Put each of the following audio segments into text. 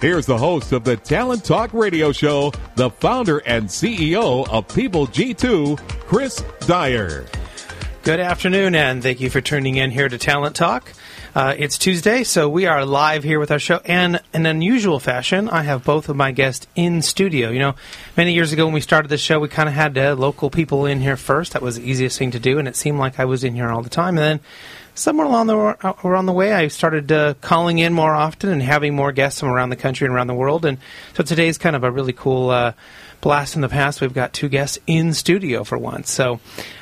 here's the host of the Talent Talk Radio Show, the founder and CEO of People G2, Chris Dyer. Good afternoon, and thank you for tuning in here to Talent Talk. Uh, it's Tuesday, so we are live here with our show. And in an unusual fashion, I have both of my guests in studio. You know, many years ago when we started the show, we kind of had uh, local people in here first. That was the easiest thing to do, and it seemed like I was in here all the time. And then somewhere along the around the way, I started uh, calling in more often and having more guests from around the country and around the world. And so today's kind of a really cool uh, blast in the past. We've got two guests in studio for once, so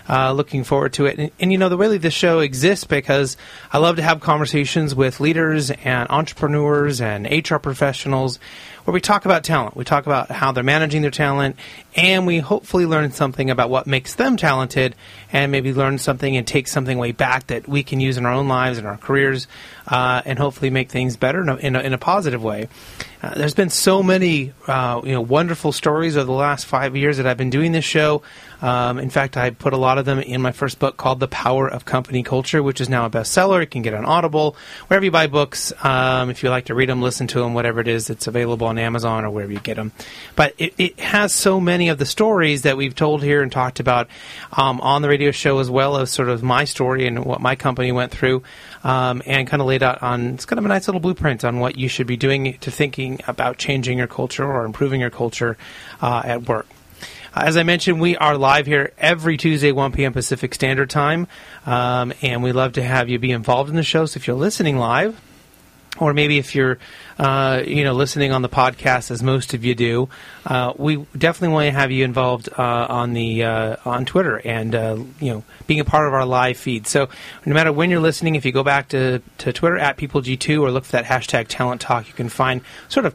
uh, looking forward to it. And, and, you know, the really this show exists because I love to have conversations with leaders and entrepreneurs and HR professionals where we talk about talent. We talk about how they're managing their talent, and we hopefully learn something about what makes them talented, and maybe learn something and take something way back that we can use in our own lives and our careers, uh, and hopefully make things better in a, in a, in a positive way. Uh, there's been so many, uh, you know, wonderful stories over the last five years that I've been doing this show. Um, in fact, I put a lot of them in my first book called The Power of Company Culture, which is now a bestseller. You can get on Audible, wherever you buy books. Um, if you like to read them, listen to them, whatever it is, it's available on Amazon or wherever you get them. But it, it has so many of the stories that we've told here and talked about um, on the radio show, as well as sort of my story and what my company went through, um, and kind of laid out on it's kind of a nice little blueprint on what you should be doing to thinking about changing your culture or improving your culture uh, at work. As I mentioned, we are live here every Tuesday, 1 p.m. Pacific Standard Time, um, and we love to have you be involved in the show. So if you're listening live, or maybe if you're, uh, you know, listening on the podcast, as most of you do, uh, we definitely want to have you involved uh, on the uh, on Twitter and uh, you know being a part of our live feed. So no matter when you're listening, if you go back to, to Twitter at PeopleG2 or look for that hashtag Talent Talk, you can find sort of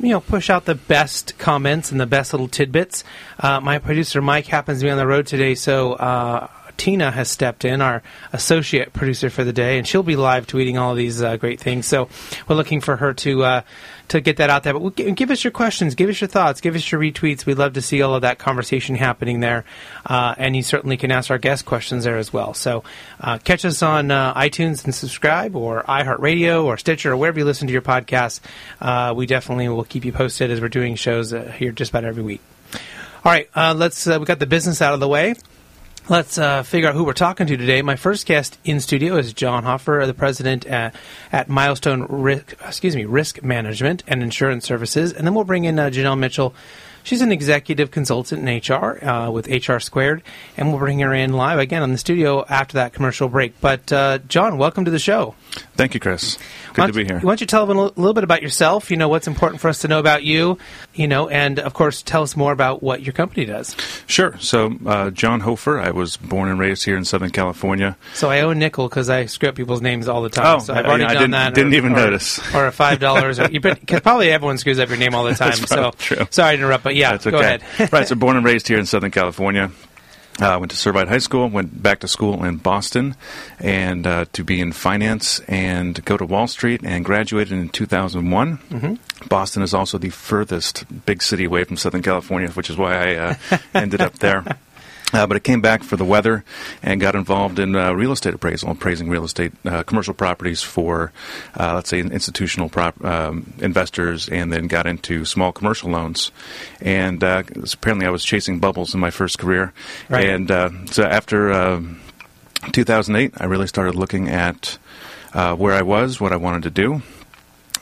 you know, push out the best comments and the best little tidbits. Uh, my producer Mike happens to be on the road today, so uh, Tina has stepped in, our associate producer for the day, and she'll be live tweeting all these uh, great things. So we're looking for her to uh, to get that out there. But give us your questions, give us your thoughts, give us your retweets. We'd love to see all of that conversation happening there. Uh, and you certainly can ask our guest questions there as well. So uh, catch us on uh, iTunes and subscribe, or iHeartRadio, or Stitcher, or wherever you listen to your podcasts. Uh, we definitely will keep you posted as we're doing shows uh, here just about every week. All right, uh, let's. we got the business out of the way. Let's uh, figure out who we're talking to today. My first guest in studio is John Hoffer, the president at, at Milestone Risk, excuse me, Risk Management and Insurance Services, and then we'll bring in uh, Janelle Mitchell. She's an executive consultant in HR uh, with HR Squared, and we'll bring her in live again on the studio after that commercial break. But uh, John, welcome to the show. Thank you, Chris. Good to be here. Why don't you tell them a little bit about yourself? You know what's important for us to know about you. You know, and of course, tell us more about what your company does. Sure. So, uh, John Hoefer. I was born and raised here in Southern California. So I owe a nickel because I screw up people's names all the time. Oh, so I've already I, I done didn't, that. Didn't or, even or, notice. Or a five dollars. Because probably everyone screws up your name all the time. so true. sorry to interrupt, but yeah, That's okay. go ahead. right. So, born and raised here in Southern California. Uh, went to Servite High School, went back to school in Boston, and uh, to be in finance and go to Wall Street, and graduated in 2001. Mm-hmm. Boston is also the furthest big city away from Southern California, which is why I uh, ended up there. Uh, but it came back for the weather and got involved in uh, real estate appraisal, appraising real estate, uh, commercial properties for, uh, let's say, institutional prop, um, investors, and then got into small commercial loans. And uh, apparently, I was chasing bubbles in my first career. Right. And uh, so after 2008, I really started looking at where I was, what I wanted to do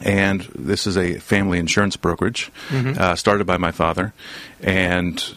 and this is a family insurance brokerage mm-hmm. uh, started by my father and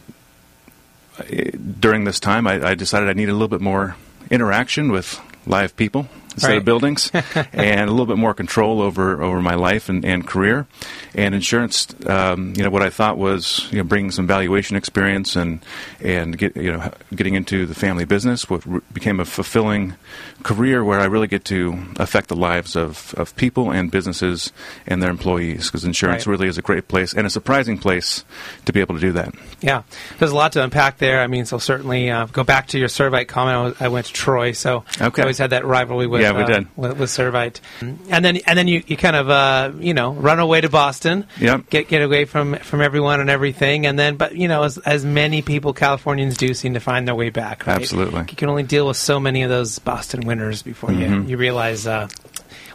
during this time, I, I decided I needed a little bit more interaction with live people instead Right. of buildings, and a little bit more control over over my life and, and career. And insurance, um, you know, what I thought was you know bringing some valuation experience and and get you know getting into the family business, what re- became a fulfilling career where I really get to affect the lives of, of people and businesses and their employees because insurance Right. really is a great place and a surprising place to be able to do that. Yeah, there's a lot to unpack there. I mean, so certainly uh, go back to your Servite comment. I, was, I went to Troy, so Okay. I always had that rivalry with Yeah, we uh, did. with, with Servite, and then and then you, you kind of uh, you know run away to Boston, Yep. get get away from from everyone and everything, and then but you know as as many people Californians do seem to find their way back. Right? Absolutely. you can only deal with so many of those Boston winters before you Mm-hmm. you realize. Uh,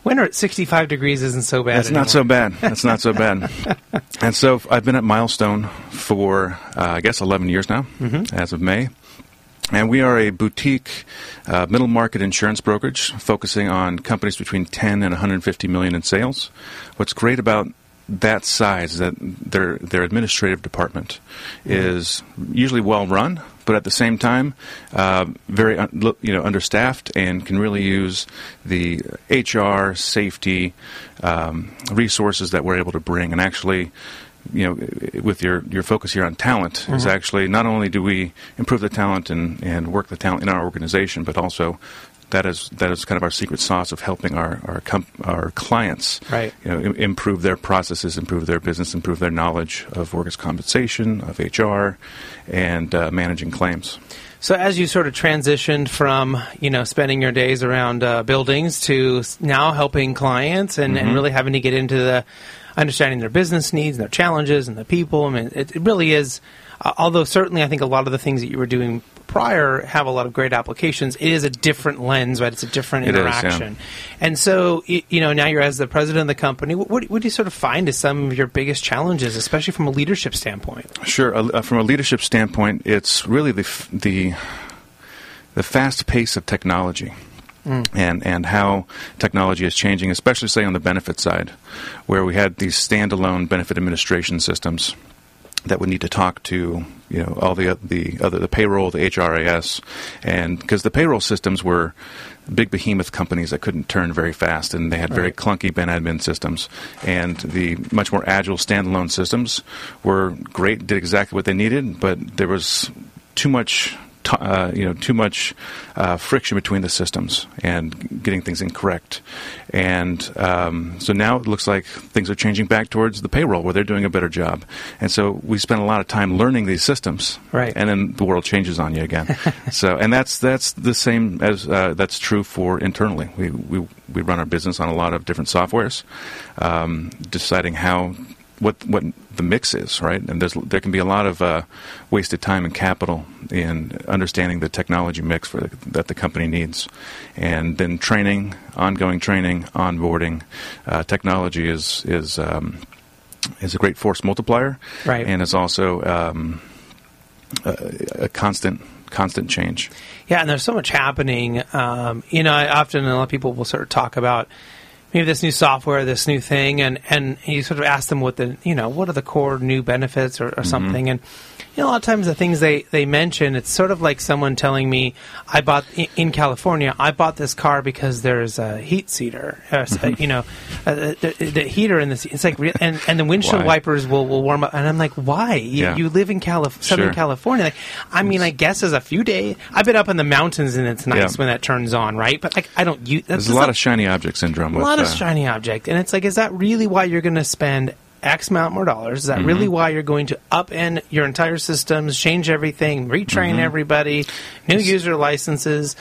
Winter at 65 degrees isn't so bad. That's not so bad. That's not so bad. and so I've been at Milestone for, uh, I guess, 11 years now, as of May. And we are a boutique uh, middle market insurance brokerage focusing on companies between 10 and 150 million in sales. What's great about that size is that their their administrative department is usually well run, but at the same time, uh, very un- you know understaffed and can really use the HR, safety um, resources that we're able to bring, and actually. You know, with your, your focus here on talent is actually not only do we improve the talent and, and work the talent in our organization, but also that is that is kind of our secret sauce of helping our our, our clients Right. you know, im- improve their processes, improve their business, improve their knowledge of workers' compensation, of HR, and uh, managing claims. So as you sort of transitioned from you know spending your days around uh, buildings to now helping clients and, Mm-hmm. and really having to get into the understanding their business needs and their challenges and the people. I mean, it, it really is. Uh, although certainly, I think a lot of the things that you were doing prior have a lot of great applications. It is a different lens, right? It's a different It is, yeah. interaction. And so, you know, now you're as the president of the company. What, what, what do you sort of find as some of your biggest challenges, especially from a leadership standpoint? Sure. Uh, from a leadership standpoint, it's really the f- the the fast pace of technology. Mm. And and how technology is changing, especially say on the benefit side, where we had these standalone benefit administration systems that would need to talk to you know all the the other the payroll, the HRIS, and because the payroll systems were big behemoth companies that couldn't turn very fast, and they had very Right. clunky ben admin systems, and the much more agile standalone systems were great, did exactly what they needed, but there was too much. T- Uh, you know, too much uh, friction between the systems and getting things incorrect, and um, so now it looks like things are changing back towards the payroll where they're doing a better job, and so we spend a lot of time learning these systems, Right. And then the world changes on you again. so, and that's that's the same as uh, that's true for internally. We we we run our business on a lot of different softwares, um, deciding how what what the mix is, right? And there's there can be a lot of uh, wasted time and capital in understanding the technology mix for the, that the company needs, and then training, ongoing training, onboarding. Uh, technology is is um, is a great force multiplier, Right. And it's also um, a, a constant constant change. Yeah, and there's so much happening. Um, you know, I often a lot of people will sort of talk about maybe this new software, this new thing, and and you sort of ask them what the you know what are the core new benefits or, or Mm-hmm. something, and you know a lot of times the things they they mention, it's sort of like someone telling me, I bought in, California, I bought this car because there's a heat seater, uh, uh, you know, uh, the, the, the heater in this. It's like real, and and the windshield Why? wipers will, will warm up, and I'm like, why? You, Yeah. you live in Calif- Southern Sure. California. Like, I mean, I guess as a few days, I've been up in the mountains and it's nice Yeah. when that turns on, right? But like, I don't use. There's a lot of shiny object syndrome. a with, lot of uh, shiny object, and it's like, is that really why you're going to spend X amount more dollars? Is that Mm-hmm. really why you're going to upend your entire systems, change everything, retrain Mm-hmm. everybody, new user licenses,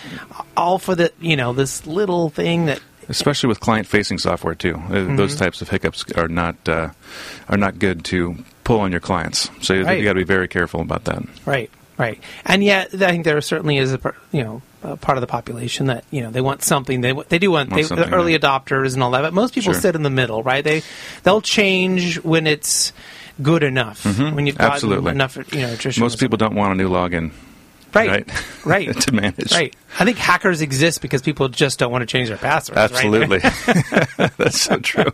all for the you know this little thing that especially with client-facing software too. Uh, Mm-hmm. Those types of hiccups are not uh, are not good to pull on your clients. So you, got to be very careful about that. Right, right. And yet, I think there certainly is a you know a part of the population that you know they want something. They they do want, Want they, the early yeah. adopters and all that. But most people Sure. sit in the middle, right? They they'll change when it's good enough. When you've Mm-hmm. Absolutely. enough, you know. Most people don't want a new login, right, right? right, to manage. right. I think hackers exist because people just don't want to change their passwords. right? Absolutely, that's so true.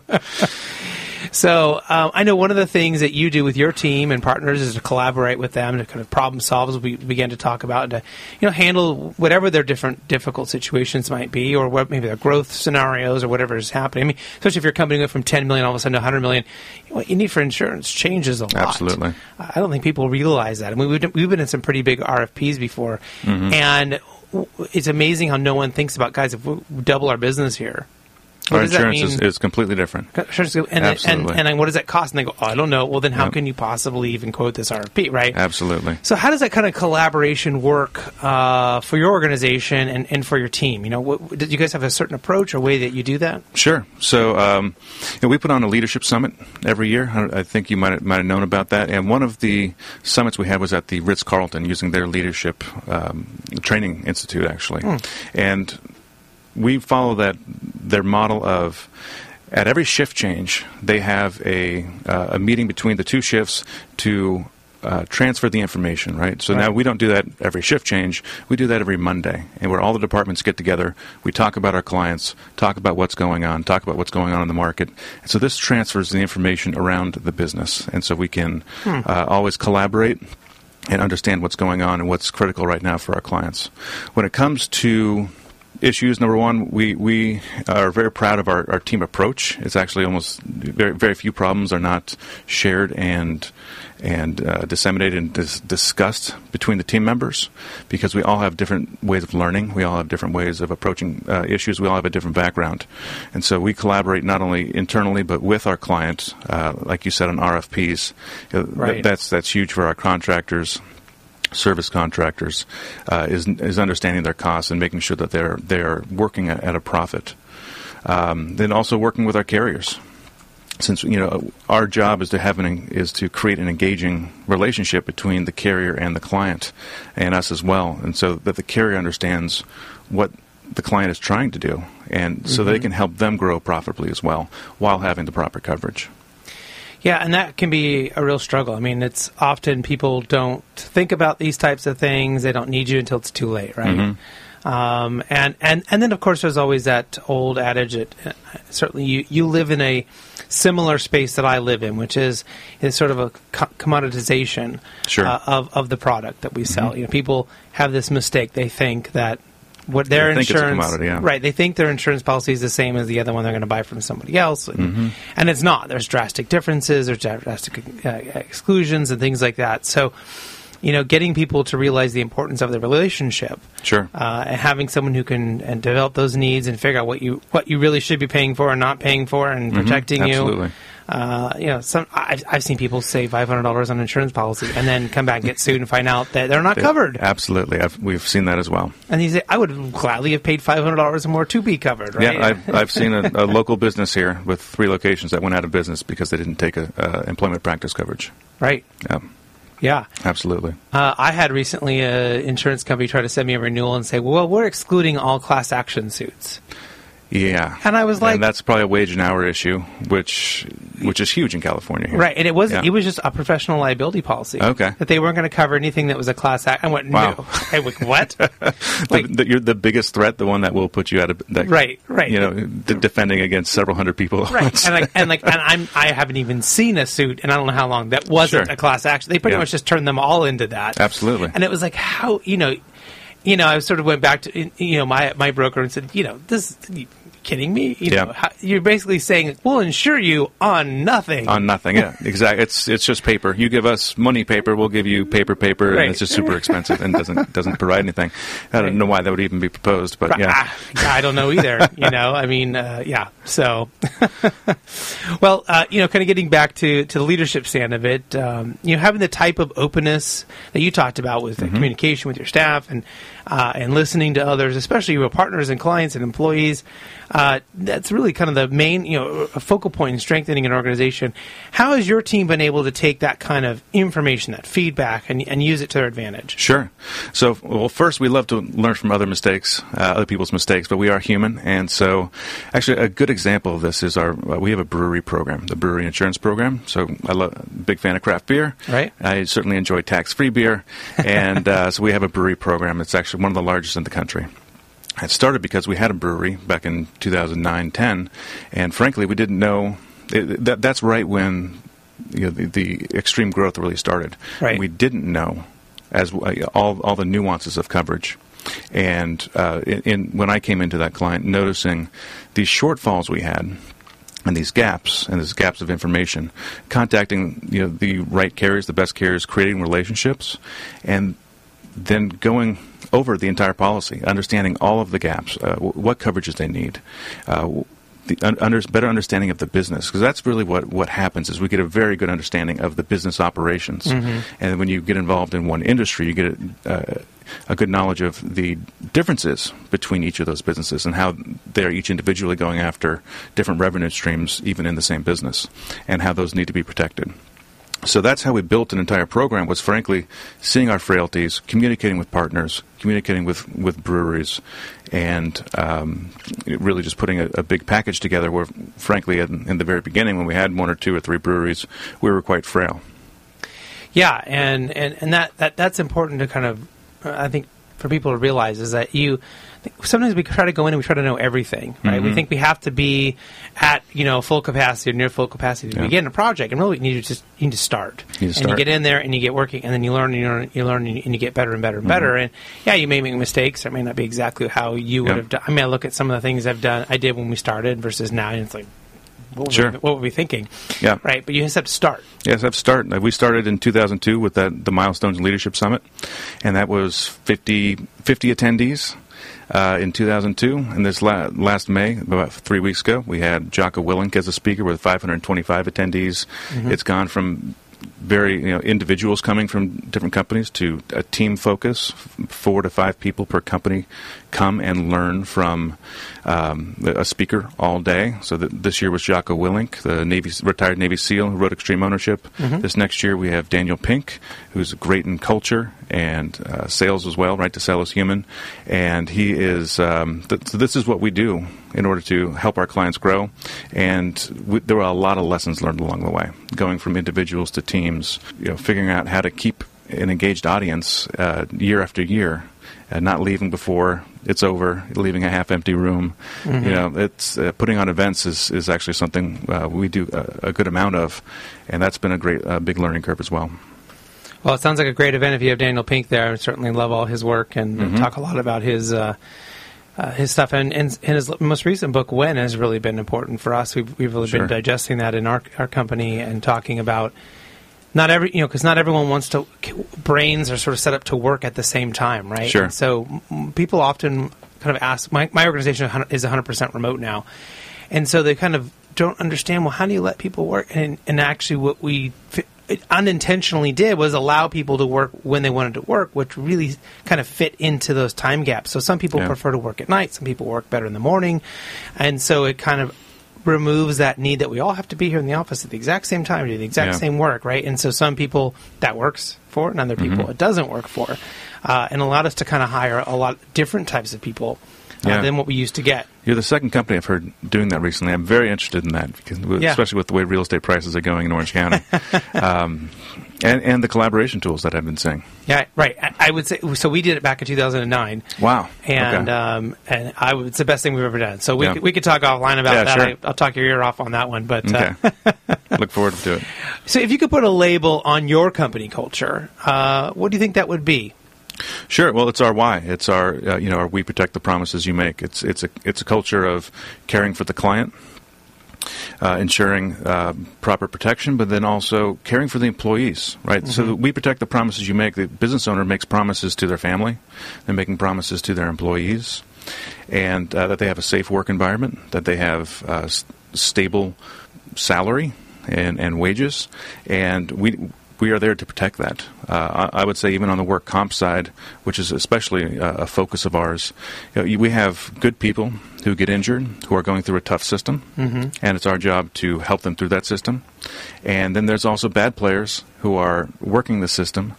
So um, I know one of the things that you do with your team and partners is to collaborate with them to kind of problem solve as we began to talk about and to you know handle whatever their different difficult situations might be or what maybe their growth scenarios or whatever is happening. I mean, especially if you're company going from 10 million all of a sudden to 100 million, what you need for insurance changes a lot. Absolutely. I don't think people realize that. I mean, we've, we've been in some pretty big RFPs before, Mm-hmm. and it's amazing how no one thinks about guys if we double our business here. What Our insurance is, is completely different. And, then- and, Absolutely. and what does that cost? And they go, oh, I don't know. Well, then how Yep. can you possibly even quote this RFP, right? Absolutely. So how does that kind of collaboration work uh, for your organization and, and for your team? You know, what, did you guys have a certain approach or way that you do that? Sure. So um, you know, we put on a leadership summit every year. I I think you might have, might have known about that. And one of the summits we had was at the Ritz Carlton, using their leadership um, training institute, actually. And we follow that their model of at every shift change they have a uh, a meeting between the two shifts to uh, transfer the information, right? So now we don't do that every shift change. We do that every Monday, and where all the departments get together, we talk about our clients, talk about what's going on, talk about what's going on in the market. And so this transfers the information around the business, and so we can uh, always collaborate and understand what's going on and what's critical right now for our clients. When it comes to issues, number one, we, we are very proud of our, our team approach. It's actually almost very, very few problems are not shared and and uh, disseminated and dis- discussed between the team members because we all have different ways of learning. We all have different ways of approaching uh, issues. We all have a different background. And so we collaborate not only internally but with our clients, uh, like you said, on RFPs. Uh, Right. that's, that's huge for our contractors service contractors uh, is is understanding their costs and making sure that they're they're working at, at a profit. Um, then also working with our carriers, since you know our job is to have an is to create an engaging relationship between the carrier and the client, and us as well, and so that the carrier understands what the client is trying to do, and so they can help them grow profitably as well while having the proper coverage. Yeah, and that can be a real struggle. I mean, it's often people don't think about these types of things. They don't need you until it's too late, right? Um, and, and, and then, of course, there's always that old adage that uh, certainly you, you live in a similar space that I live in, which is, is sort of a co- commoditization Sure. uh, of, of the product that we sell. You know, people have this mistake. They think that what their They think it's a insurance, commodity, yeah. right? They think their insurance policy is the same as the other one they're going to buy from somebody else, and, Mm-hmm. and it's not. There's drastic differences, there's drastic uh, exclusions, and things like that. So, you know, getting people to realize the importance of the relationship, Sure. uh, and having someone who can and develop those needs and figure out what you what you really should be paying for and not paying for, and protecting you. Uh, you know, some I've, I've seen people save five hundred dollars on an insurance policy and then come back and get sued and find out that they're not covered. Absolutely, I've, we've seen that as well. And you say, I would gladly have paid five hundred dollars or more to be covered, right? Yeah, I've, I've seen a, a local business here with three locations that went out of business because they didn't take a uh, employment practice coverage. right. Yeah, Yeah. absolutely. Uh, I had recently an insurance company try to send me a renewal and say, well, we're excluding all class action suits. Yeah, And I was like- and that's probably a wage and hour issue, which which is huge in California. Here. Right. And it was Yeah. it was just a professional liability policy. Okay. That they weren't going to cover anything that was a class act. I went, Wow. no. I went, what? Like, the, you're the biggest threat, the one that will put you out of that, Right, right. You know, d- defending against several hundred people. right. and like, and like, and I'm, I haven't even seen a suit, and I don't know how long that wasn't Sure. a class action. They pretty Yeah. much just turned them all into that. Absolutely. And it was like, how, you know, you know, I sort of went back to, you know, my, my broker and said, you know, this, kidding me? You Yeah. know, how, you're basically saying, we'll insure you on nothing. on nothing. Yeah, exactly. It's it's just paper. You give us money paper, we'll give you paper paper, Right. and it's just super expensive and doesn't doesn't provide anything. I don't know why that would even be proposed, but yeah. Ah, I don't know either. You know, I mean, uh, yeah. So, well, uh, you know, kind of getting back to to the leadership stand of it, um, you know, having the type of openness that you talked about with the Mm-hmm. communication with your staff and uh, and listening to others, especially your partners and clients and employees. Uh, that's really kind of the main, you know, a focal point in strengthening an organization. How has your team been able to take that kind of information, that feedback, and, and use it to their advantage? Sure. So, well, first, we love to learn from other mistakes, uh, other people's mistakes, but we are human, and so, actually, a good example of this is our uh, we have a brewery program, the brewery insurance program. So, I love big fan of craft beer. Right. I certainly enjoy tax-free beer, and uh, so we have a brewery program. It's actually one of the largest in the country. It started because we had a brewery back in 2009 10, and frankly, we didn't know It, that, that's right when you know, the, the extreme growth really started. Right. We didn't know as uh, all all the nuances of coverage. And uh, in, in, when I came into that client, noticing these shortfalls we had and these gaps and these gaps of information, contacting you know the right carriers, the best carriers, creating relationships, and then going over the entire policy, understanding all of the gaps, uh, what coverages they need. Uh, the under, better understanding of the business because that's really what, what happens is we get a very good understanding of the business operations Mm-hmm. and when you get involved in one industry you get a, uh, a good knowledge of the differences between each of those businesses and how they're each individually going after different revenue streams even in the same business and how those need to be protected so that's how we built an entire program was frankly seeing our frailties communicating with partners communicating with, with breweries and um, really just putting a, a, big package together where frankly in, in, the very beginning when we had one or two or three breweries we were quite frail. Yeah and, and, and that, that that's important to kind of i think for people to realize is that you sometimes we try to go in and we try to know everything, right? Mm-hmm. We think we have to be at you know full capacity or near full capacity to yeah. begin a project, and really you need to just you need to start, you and start. you get in there and you get working, and then you learn and you learn, you learn and you get better and better and mm-hmm. better. And yeah, you may make mistakes. It may not be exactly how you would yeah. have done. I mean, I look at some of the things I've done, I did when we started versus now, and it's like. What were, sure. we, what were we thinking? Yeah. Right. But you just have to start. Yes, have to start. We started in 2002 with that, the Milestones Leadership Summit, and that was 50, 50 attendees. Uh, in 2002. And this la- last May, about three weeks ago, we had Jocko Willink as a speaker with 525 attendees. Mm-hmm. It's gone from very you know individuals coming from different companies to a team focus. Four to five people per company come and learn from um, a speaker all day. So this year was Jocko Willink, the Navy retired Navy SEAL who wrote Extreme Ownership. Mm-hmm. This next year we have Daniel Pink, who's great in culture and uh, sales as well. Right to sell is human, and he is. Um, th- so this is what we do in order to help our clients grow. And we, there were a lot of lessons learned along the way, going from individuals to teams, you know, figuring out how to keep an engaged audience uh, year after year, and not leaving before it's over, leaving a half-empty room. Mm-hmm. You know, it's uh, putting on events is, is actually something uh, we do a, a, good amount of, and that's been a great, uh, big learning curve as well. Well, it sounds like a great event if you have Daniel Pink there. I certainly love all his work and mm-hmm. talk a lot about his uh, uh, his stuff. And, and, and, his most recent book, When, has really been important for us. We've, we've really sure. been digesting that in our, our company and talking about not every, you know, because not everyone wants to, brains are sort of set up to work at the same time, right? Sure. And so m- people often kind of ask, my, my organization is 100% remote now. And so they kind of don't understand, well, how do you let people work? And, and actually, what we unintentionally did was allow people to work when they wanted to work, which really kind of fit into those time gaps. So some people yeah. prefer to work at night, some people work better in the morning. And so it kind of removes that need that we all have to be here in the office at the exact same time to do the exact Yeah. same work, right? And so some people that works for, and other people Mm-hmm. it doesn't work for, uh, and allowed us to kind of hire a lot different types of people Yeah. than what we used to get. You're the second company I've heard doing that recently. I'm very interested in that, because, Yeah. especially with the way real estate prices are going in Orange County, um, and and the collaboration tools that I've been seeing. Yeah, right. I, I would say so. We did it back in 2009. Wow. and Okay. um, and I it's the best thing we've ever done. So we Yeah. we could talk offline about Yeah, that. sure. I, I'll talk your ear off on that one. But uh. Look forward to it. so if you could put a label on your company culture, uh, what do you think that would be? Sure. Well, it's our why. It's our uh, you know our we protect the promises you make. It's it's a it's a culture of caring for the client, uh, ensuring uh, proper protection, but then also caring for the employees. Right. So that we protect the promises you make. The business owner makes promises to their family. They're making promises to their employees, and uh, that they have a safe work environment. That they have uh, s- stable salary and, and wages, and we we are there to protect that. Uh, I, I would say even on the work comp side, which is especially uh, a focus of ours, you know, we have good people who get injured, who are going through a tough system, Mhm. and it's our job to help them through that system. And then there's also bad players who are working the system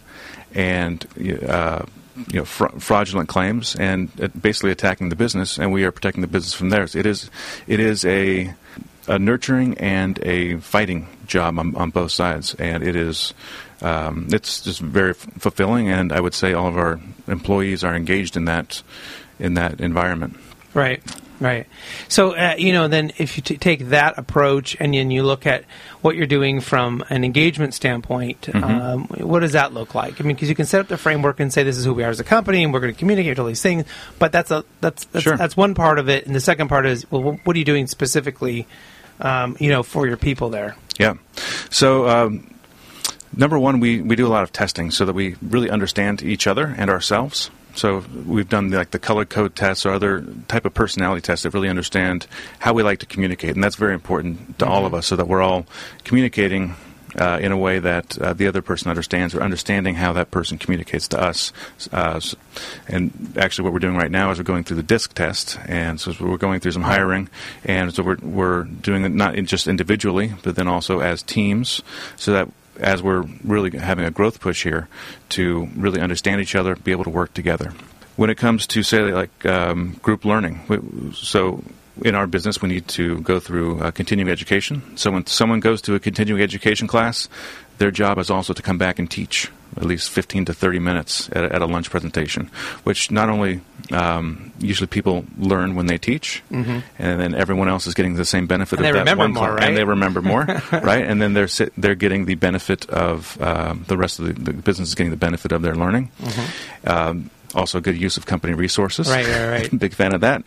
and uh, you know fra- fraudulent claims and uh, basically attacking the business, and we are protecting the business from theirs. It is it is a a nurturing and a fighting job on, on both sides, and it is um, it's just very f- fulfilling. And I would say all of our employees are engaged in that in that environment. Right, Right. So, uh, you know, then if you t- take that approach and then you look at what you're doing from an engagement standpoint, Mm-hmm. um, what does that look like? I mean, because you can set up the framework and say this is who we are as a company and we're going to communicate all these things, but that's a that's that's, Sure. that's one part of it, and the second part is well, what are you doing specifically, um, you know, for your people there? Yeah. So, um, number one, we, we do a lot of testing so that we really understand each other and ourselves. So we've done like the color code tests or other type of personality tests that really understand how we like to communicate, and that's very important to all of us, so that we're all communicating uh, in a way that uh, the other person understands, or understanding how that person communicates to us. Uh, and actually, what we're doing right now is we're going through the DISC test, and so we're going through some hiring, and so we're we're doing it not in just individually, but then also as teams, so that as we're really having a growth push here to really understand each other, be able to work together. When it comes to say like um, group learning, so in our business we need to go through uh, continuing education. So when someone goes to a continuing education class, their job is also to come back and teach at least 15 to 30 minutes at, a- at a lunch presentation, which not only um, usually people learn when they teach, and then everyone else is getting the same benefit And of they that remember one more, right? and they remember more, right? And then they're sit, they're getting the benefit of um, the rest of the, the business is getting the benefit of their learning. Um, also, good use of company resources. Right, right, right. Big fan of that.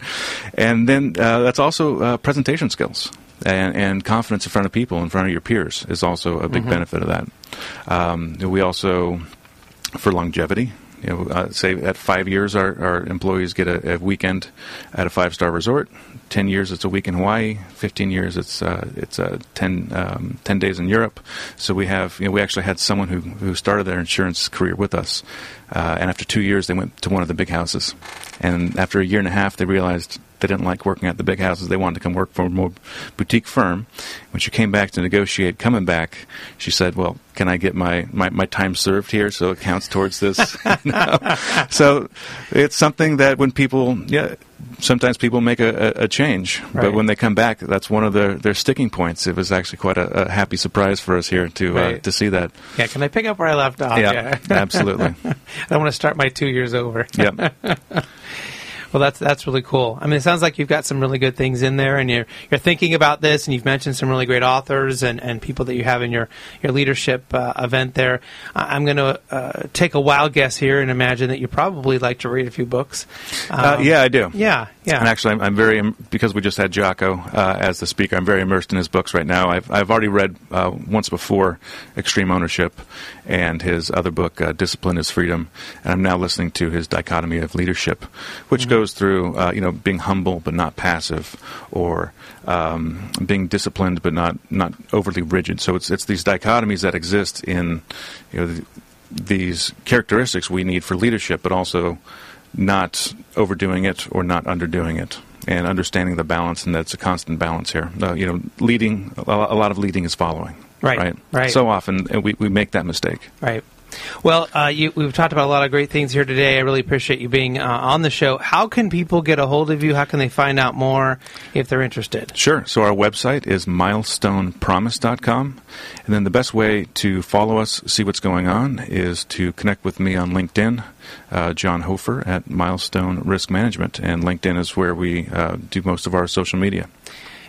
And then uh, that's also uh, presentation skills. And, and confidence in front of people, in front of your peers, is also a big Mm-hmm. benefit of that. Um, we also, for longevity, you know, uh, say at five years, our, our employees get a, a weekend at a five star resort. Ten years, it's a week in Hawaii. Fifteen years, it's uh, it's uh, 10, um, 10 days in Europe. So we have, you know, we actually had someone who who started their insurance career with us, uh, and after two years, they went to one of the big houses, and after a year and a half, they realized they didn't like working at the big houses. They wanted to come work for a more boutique firm. When she came back to negotiate coming back, she said, "Well, can I get my, my, my time served here so it counts towards this?" Know? So it's something that when people, yeah, sometimes people make a, a, change, Right. but when they come back, that's one of their, their sticking points. It was actually quite a, a happy surprise for us here to uh, to see that. Yeah, can I pick up where I left off? yeah, absolutely. I don't want to start my two years over. Yep. Well, that's that's really cool. I mean, it sounds like you've got some really good things in there, and you're you're thinking about this, and you've mentioned some really great authors and, and people that you have in your your leadership uh, event there. I'm going to uh, take a wild guess here and imagine that you probably like to read a few books. Uh, Um, yeah, I do. yeah, yeah. And actually, I'm, I'm very because we just had Jocko uh, as the speaker. I'm very immersed in his books right now. I've I've already read uh, once before Extreme Ownership and his other book uh, Discipline is Freedom, and I'm now listening to his Dichotomy of Leadership, which goes through uh, you know being humble but not passive, or um, being disciplined but not not overly rigid. So it's it's these dichotomies that exist in you know. The, these characteristics we need for leadership, but also not overdoing it or not underdoing it, and understanding the balance, and that's a constant balance here. Uh, you know, leading a lot of leading is following. Right, right, right. So often we we make that mistake. Right. Well, uh, you, we've talked about a lot of great things here today. I really appreciate you being uh, on the show. How can people get a hold of you? How can they find out more if they're interested? Sure. So our website is milestonepromise.com. And then the best way to follow us, see what's going on, is to connect with me on LinkedIn, uh, John Hoefer at Milestone Risk Management. And LinkedIn is where we uh, do most of our social media.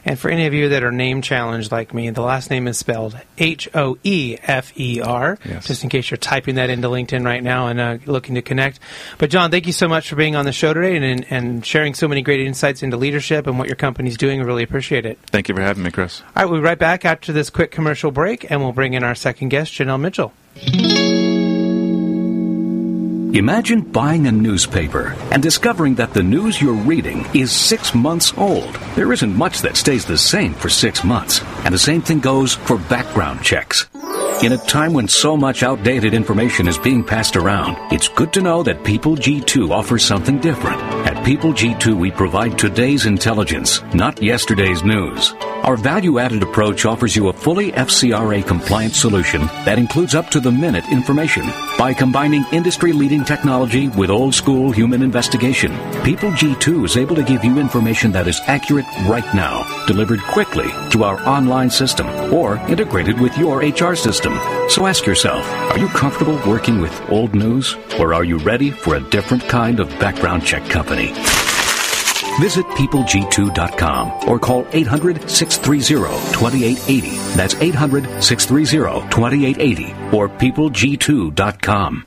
And for any of you that are name challenged like me, the last name is spelled H O E F E R, Yes. just in case you're typing that into LinkedIn right now and uh, looking to connect. But, John, thank you so much for being on the show today and, and sharing so many great insights into leadership and what your company's doing. I really appreciate it. Thank you for having me, Chris. All right, we'll be right back after this quick commercial break, and we'll bring in our second guest, Janelle Mitchell. Imagine buying a newspaper and discovering that the news you're reading is six months old. There isn't much that stays the same for six months, and the same thing goes for background checks. In a time when so much outdated information is being passed around, it's good to know that People G2 offers something different. At People G2, we provide today's intelligence, not yesterday's news. Our value added approach offers you a fully FCRA compliant solution that includes up to the minute information. By combining industry leading technology with old school human investigation, People G2 is able to give you information that is accurate right now, delivered quickly through our online system or integrated with your HR system. So ask yourself, are you comfortable working with old news or are you ready for a different kind of background check company? Visit peopleg2.com or call 800 630 2880. That's 800 630 2880 or peopleg2.com.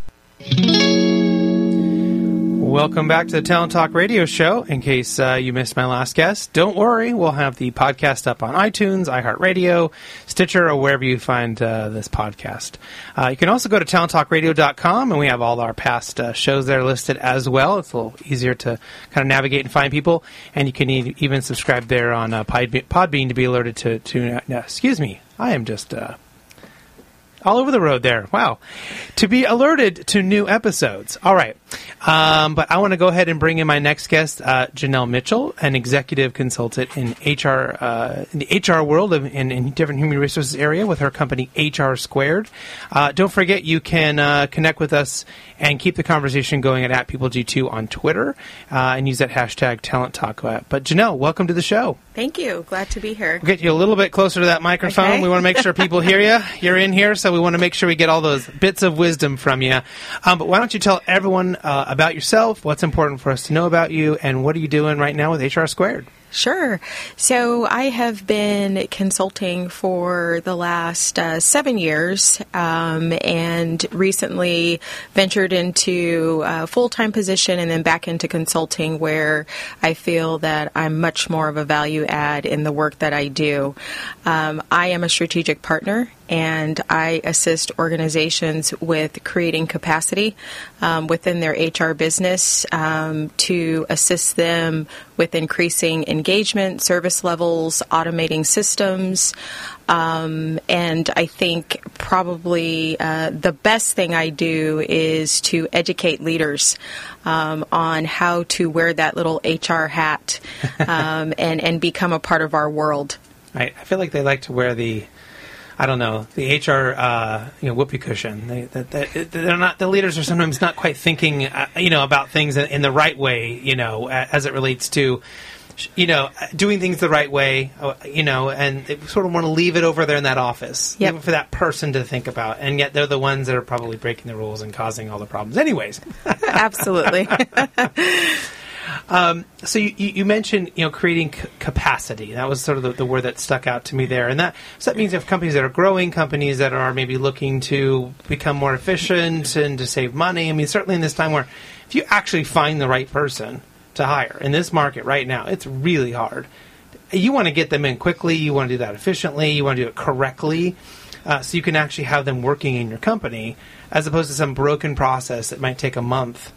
Welcome back to the Talent Talk Radio Show. In case uh, you missed my last guest, don't worry. We'll have the podcast up on iTunes, iHeartRadio, Stitcher, or wherever you find uh, this podcast. Uh, you can also go to talenttalkradio.com, and we have all our past uh, shows there listed as well. It's a little easier to kind of navigate and find people. And you can e- even subscribe there on uh, Podbean to be alerted to. to uh, excuse me, I am just all over the road there. Wow. To be alerted to new episodes. All right. Um, but I want to go ahead and bring in my next guest, uh, Janelle Mitchell, an executive consultant in HR, uh, in the HR world of, in, in, different human resources area with her company HR Squared. Uh, don't forget, you can uh, connect with us and keep the conversation going at, at PeopleG2 on Twitter uh, and use that hashtag Talent Talk. But Janelle, welcome to the show. Thank you. Glad to be here. We'll get you a little bit closer to that microphone. Okay. We want to make sure people hear you. You're in here, so we want to make sure we get all those bits of wisdom from you. Um, but why don't you tell everyone uh, about yourself, what's important for us to know about you, and what are you doing right now with HR Squared? Sure. So I have been consulting for the last uh, seven years um, and recently ventured into a full time position and then back into consulting where I feel that I'm much more of a value add in the work that I do. Um, I am a strategic partner and I assist organizations with creating capacity um, within their HR business um, to assist them with increasing engagement, service levels, automating systems. Um, and I think probably uh, the best thing I do is to educate leaders um, on how to wear that little HR hat um, and, and become a part of our world. I, I feel like they like to wear the I don't know the HR uh, you know whoopee cushion. They, they, they're not the leaders are sometimes not quite thinking uh, you know about things in, in, the right way. You know as it relates to you know doing things the right way. Uh, you know and they sort of want to leave it over there in that office yep. for that person to think about. And yet they're the ones that are probably breaking the rules and causing all the problems. Anyways, absolutely. Um, so you, you, mentioned you know creating c- capacity. That was sort of the, the, word that stuck out to me there, and that so that means if companies that are growing, companies that are maybe looking to become more efficient and to save money. I mean, certainly in this time where if you actually find the right person to hire in this market right now, it's really hard. You want to get them in quickly. You want to do that efficiently. You want to do it correctly. Uh, so you can actually have them working in your company as opposed to some broken process that might take a month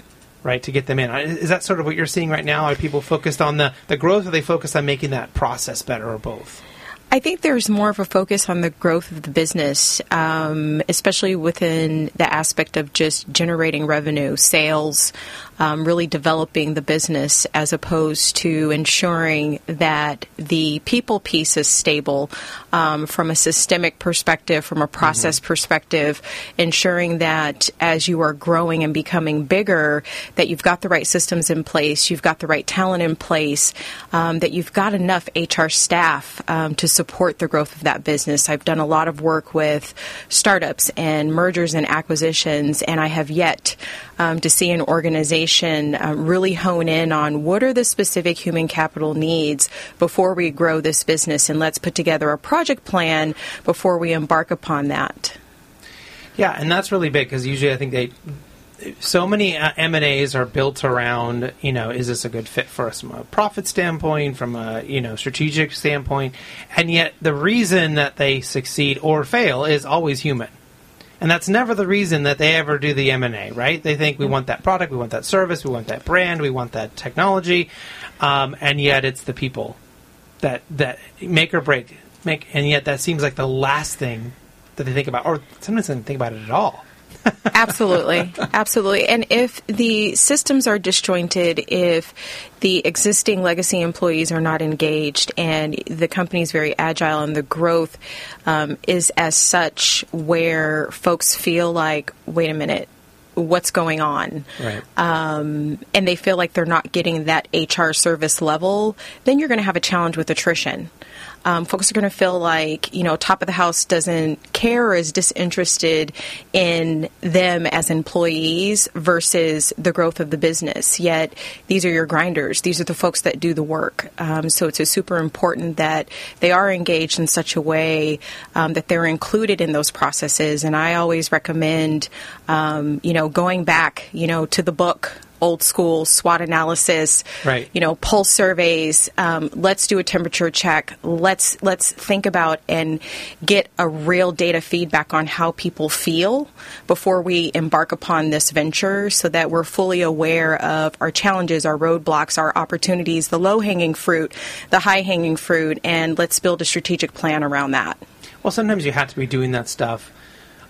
right, to get them in. Is that sort of what you're seeing right now? Are people focused on the, the growth or are they focused on making that process better or both? I think there's more of a focus on the growth of the business, um, especially within the aspect of just generating revenue, sales, um, really developing the business as opposed to ensuring that the people piece is stable um, from a systemic perspective, from a process mm-hmm. perspective, ensuring that as you are growing and becoming bigger, that you've got the right systems in place, you've got the right talent in place, um, that you've got enough HR staff um, to support the growth of that business. I've done a lot of work with startups and mergers and acquisitions, and I have yet um, to see an organization uh, really hone in on what are the specific human capital needs before we grow this business, and let's put together a project plan before we embark upon that. Yeah, and that's really big because usually I think they so many uh, M&As are built around, you know, is this a good fit for us from a profit standpoint, from a, you know, strategic standpoint, and yet the reason that they succeed or fail is always human and that's never the reason that they ever do the M&A, right? They think we want that product, we want that service, we want that brand, we want that technology, um, and yet it's the people that that make or break make, and yet that seems like the last thing that they think about, or sometimes they don't think about it at all. absolutely, absolutely. And if the systems are disjointed, if the existing legacy employees are not engaged, and the company is very agile, and the growth um, is as such where folks feel like, wait a minute, what's going on, Right. um, and they feel like they're not getting that HR service level, then you're going to have a challenge with attrition. Um, folks are going to feel like, you know, top of the house doesn't care or is disinterested in them as employees versus the growth of the business. Yet these are your grinders. These are the folks that do the work. Um, so it's super important that they are engaged in such a way um, that they're included in those processes. And I always recommend, um, you know, going back, you know, to the book old school SWOT analysis, Right. you know, pulse surveys. Um, let's do a temperature check. Let's let's think about and get a real data feedback on how people feel before we embark upon this venture, so that we're fully aware of our challenges, our roadblocks, our opportunities, the low hanging fruit, the high hanging fruit, and let's build a strategic plan around that. Well, sometimes you have to be doing that stuff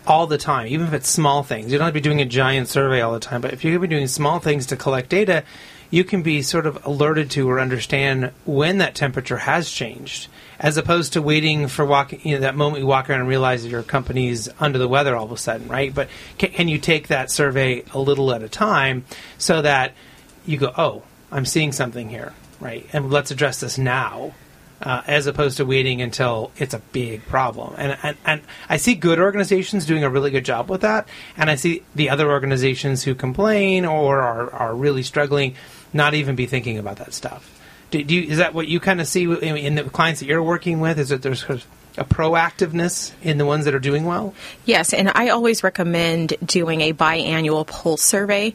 all the time, even if it's small things. You don't have to be doing a giant survey all the time, but if you're going to be doing small things to collect data, you can be sort of alerted to or understand when that temperature has changed, as opposed to waiting for walking, you know, that moment you walk around and realize that your company's under the weather all of a sudden, right? But can, can you take that survey a little at a time so that you go, oh, I'm seeing something here, right? And let's address this now uh, as opposed to waiting until it's a big problem. And, and and I see good organizations doing a really good job with that, and I see the other organizations who complain or are, are really struggling not even be thinking about that stuff. Do, do you, is that what you kind of see in, in the clients that you're working with? Is that there's a proactiveness in the ones that are doing well? Yes, and I always recommend doing a biannual pulse survey.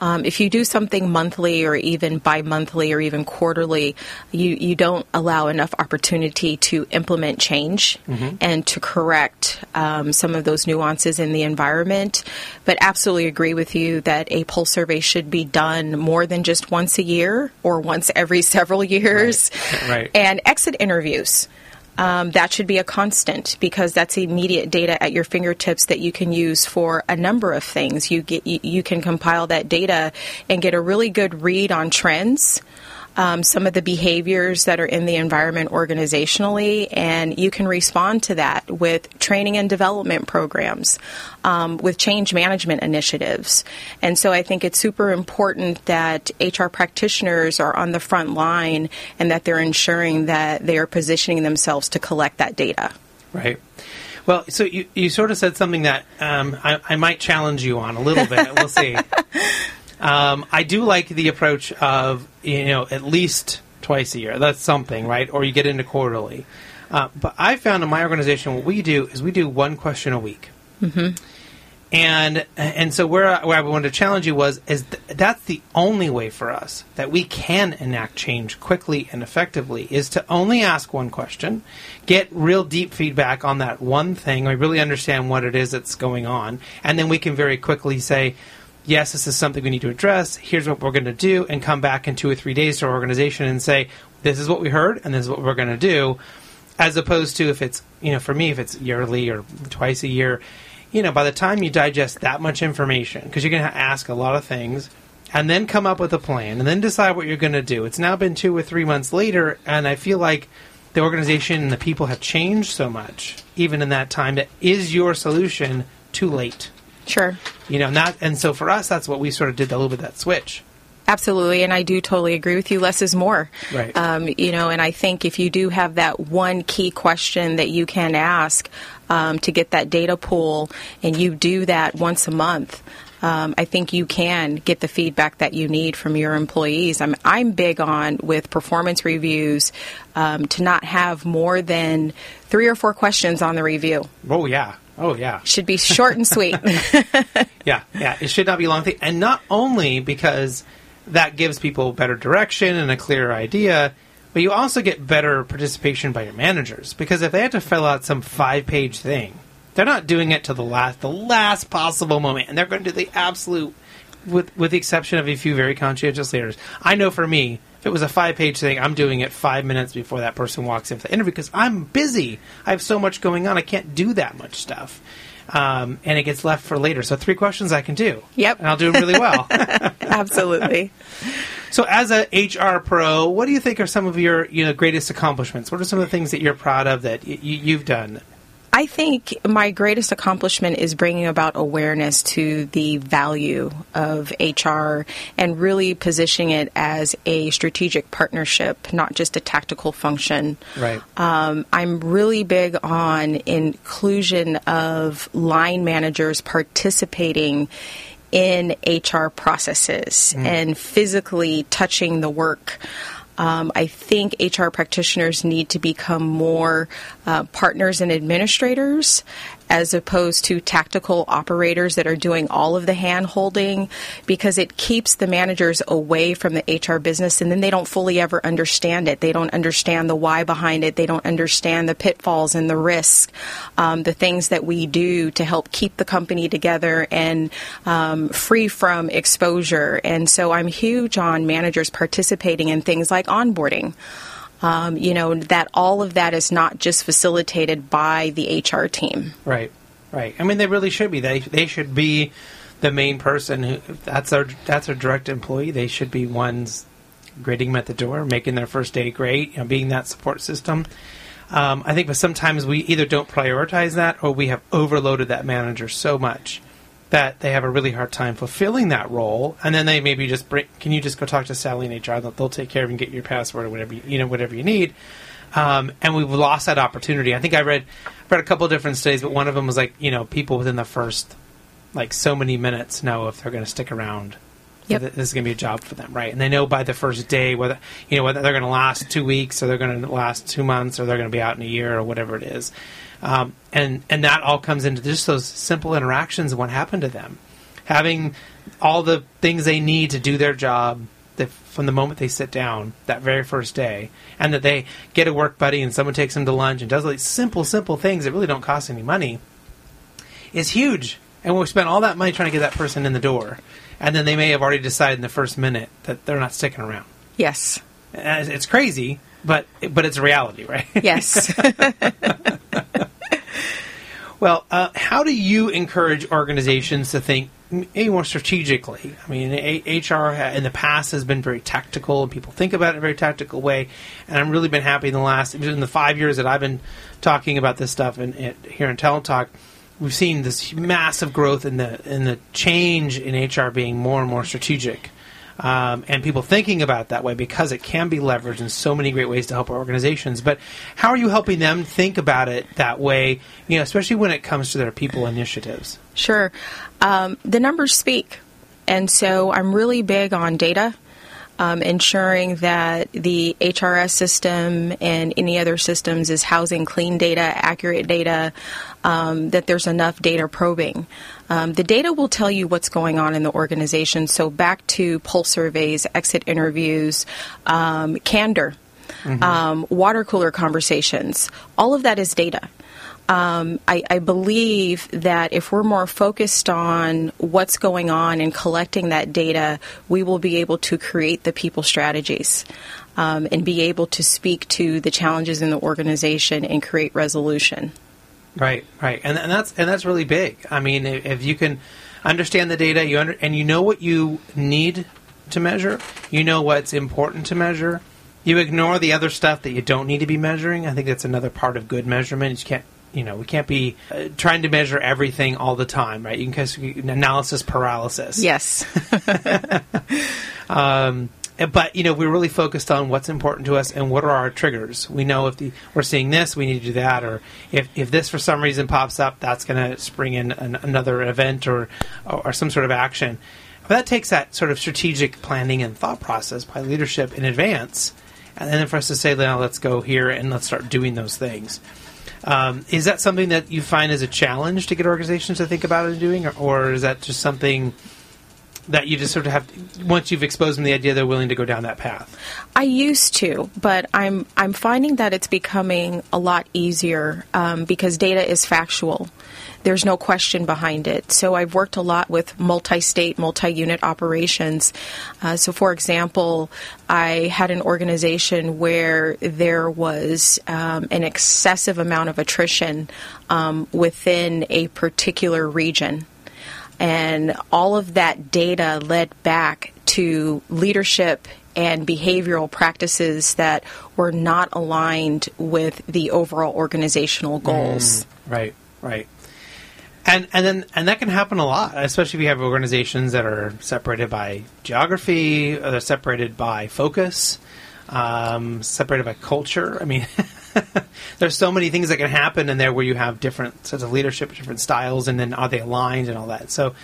Um, if you do something monthly or even bi-monthly or even quarterly, you, you don't allow enough opportunity to implement change and to correct um, some of those nuances in the environment. But absolutely agree with you that a pulse survey should be done more than just once a year or once every several years. Right. And exit interviews um, that should be a constant because that's immediate data at your fingertips that you can use for a number of things. You get you, you can compile that data and get a really good read on trends. Um, some of the behaviors that are in the environment organizationally, and you can respond to that with training and development programs, um, with change management initiatives. And so I think it's super important that HR practitioners are on the front line and that they're ensuring that they are positioning themselves to collect that data. Right. Well, so you, you sort of said something that um, I, I might challenge you on a little bit. We'll see. Um, I do like the approach of you know at least twice a year. That's something, right? Or you get into quarterly. Uh, but I found in my organization what we do is we do one question a week. Mm-hmm. And and so where I, where I wanted to challenge you was is th- that's the only way for us that we can enact change quickly and effectively is to only ask one question, get real deep feedback on that one thing, we really understand what it is that's going on, and then we can very quickly say, yes, this is something we need to address. Here's what we're going to do, and come back in two or three days to our organization and say, this is what we heard, and this is what we're going to do. As opposed to if it's, you know, for me, if it's yearly or twice a year, you know, by the time you digest that much information, because you're going to ask a lot of things, and then come up with a plan, and then decide what you're going to do. It's now been two or three months later, and I feel like the organization and the people have changed so much, even in that time, that is your solution too late? Sure. You know, not, and so for us, that's what we sort of did a little bit that switch. Absolutely, and I do totally agree with you. Less is more. Right. Um, you know, and I think if you do have that one key question that you can ask um, to get that data pool, and you do that once a month. Um, I think you can get the feedback that you need from your employees. I'm, I'm big on with performance reviews um, to not have more than three or four questions on the review. Oh, yeah. Oh, yeah. Should be short and sweet. Yeah, yeah. It should not be long thing. And not only because that gives people better direction and a clearer idea, but you also get better participation by your managers. Because if they have to fill out some five page thing, they're not doing it to the last the last possible moment, and they're going to do the absolute with with the exception of a few very conscientious leaders. I know for me, if it was a five page thing, I'm doing it five minutes before that person walks in for the interview because I'm busy. I have so much going on. I can't do that much stuff. um, and it gets left for later. So three questions I can do. Yep. and I'll do them really well. Absolutely. so as a HR pro, what do you think are some of your you know greatest accomplishments? What are some of the things that you're proud of that y- you've done? I think my greatest accomplishment is bringing about awareness to the value of HR and really positioning it as a strategic partnership, not just a tactical function. Right. Um, I'm really big on inclusion of line managers participating in HR processes and physically touching the work. Um, I think HR practitioners need to become more uh, partners and administrators as opposed to tactical operators that are doing all of the hand holding because it keeps the managers away from the HR business and then they don't fully ever understand it. They don't understand the why behind it. They don't understand the pitfalls and the risks, um, the things that we do to help keep the company together and um, free from exposure. And so I'm huge on managers participating in things like onboarding. Um, you know, that all of that is not just facilitated by the HR team. Right, right. I mean, they really should be. They they should be the main person who that's their that's their direct employee. They should be ones greeting them at the door, making their first day great, you know, being that support system. Um, I think, but sometimes we either don't prioritize that or we have overloaded that manager so much that they have a really hard time fulfilling that role, and then they maybe just bring. Can you just go talk to Sally in HR? They'll, they'll take care of you and get your password or whatever you, you know whatever you need. Um, and we've lost that opportunity. I think I read read a couple of different studies, but one of them was like you know people within the first like so many minutes know if they're going to stick around. Yep. This is going to be a job for them, right? And they know by the first day whether you know whether they're going to last two weeks or they're going to last two months or they're going to be out in a year or whatever it is. Um, and and that all comes into just those simple interactions and what happened to them, having all the things they need to do their job from the moment they sit down that very first day, and that they get a work buddy and someone takes them to lunch and does these simple simple things that really don't cost any money, is huge. And we spent all that money trying to get that person in the door, and then they may have already decided in the first minute that they're not sticking around. Yes. And It's crazy, but but it's a reality, right? Yes. Well, uh, how do you encourage organizations to think maybe more strategically? I mean, A- HR in the past has been very tactical, and people think about it in a very tactical way. And I've really been happy in the last in the five years that I've been talking about this stuff and here in Talent Talk. We've seen this massive growth in the in the change in HR being more and more strategic. Um, and people thinking about it that way because it can be leveraged in so many great ways to help our organizations. But how are you helping them think about it that way? You know, especially when it comes to their people initiatives. Sure. Um, the numbers speak. And so I'm really big on data, um, ensuring that the HRS system and any other systems is housing clean data, accurate data, um, that there's enough data probing. Um, the data will tell you what's going on in the organization. So back to pulse surveys, exit interviews, um, candor, um, water cooler conversations. All of that is data. Um, I, I believe that if we're more focused on what's going on and collecting that data, we will be able to create the people strategies um, and be able to speak to the challenges in the organization and create resolution. Right, right, and and that's and that's really big. I mean, if, you can understand the data, you under, and you know what you need to measure, you know what's important to measure. You ignore the other stuff that you don't need to be measuring. I think that's another part of good measurement. You can't, you know, we can't be uh, trying to measure everything all the time, right? You can cause analysis paralysis. Yes. Um, but you know, we're really focused on what's important to us and what are our triggers. We know if the, we're seeing this, we need to do that, or if, if this for some reason pops up, that's going to spring in an, another event or, or or some sort of action. But that takes that sort of strategic planning and thought process by leadership in advance, and then for us to say, now let's go here and let's start doing those things. Um, is that something that you find as a challenge to get organizations to think about doing, or, or is that just something? that you just sort of have to, once you've exposed them the idea they're willing to go down that path I used to, but I'm I'm finding that it's becoming a lot easier um, because data is factual. There's no question behind it. So I've worked a lot with multi-state, multi-unit operations. Uh, so, for example, I had an organization where there was um, an excessive amount of attrition um, within a particular region. And all of that data led back to leadership and behavioral practices that were not aligned with the overall organizational goals. Mm, right, right. And and then and that can happen a lot, especially if you have organizations that are separated by geography, or they're separated by focus, um, separated by culture. I mean, there's so many things that can happen in there where you have different sets of leadership, different styles, and then are they aligned and all that. So,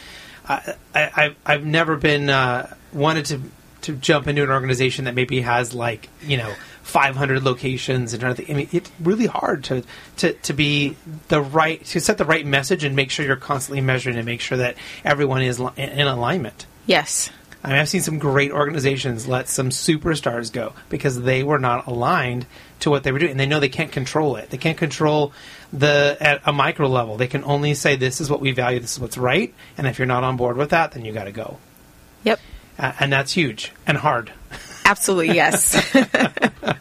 I, I I've never been uh, wanted to to jump into an organization that maybe has like you know 500 locations and everything. I mean, it's really hard to, to, to be the right to set the right message and make sure you're constantly measuring and make sure that everyone is li- in alignment. Yes. I mean, I've seen some great organizations let some superstars go because they were not aligned to what they were doing, and they know they can't control it. They can't control the at a micro level. They can only say, "This is what we value. This is what's right." And if you're not on board with that, then you got to go. Yep. Uh, and that's huge and hard. Absolutely, yes. well,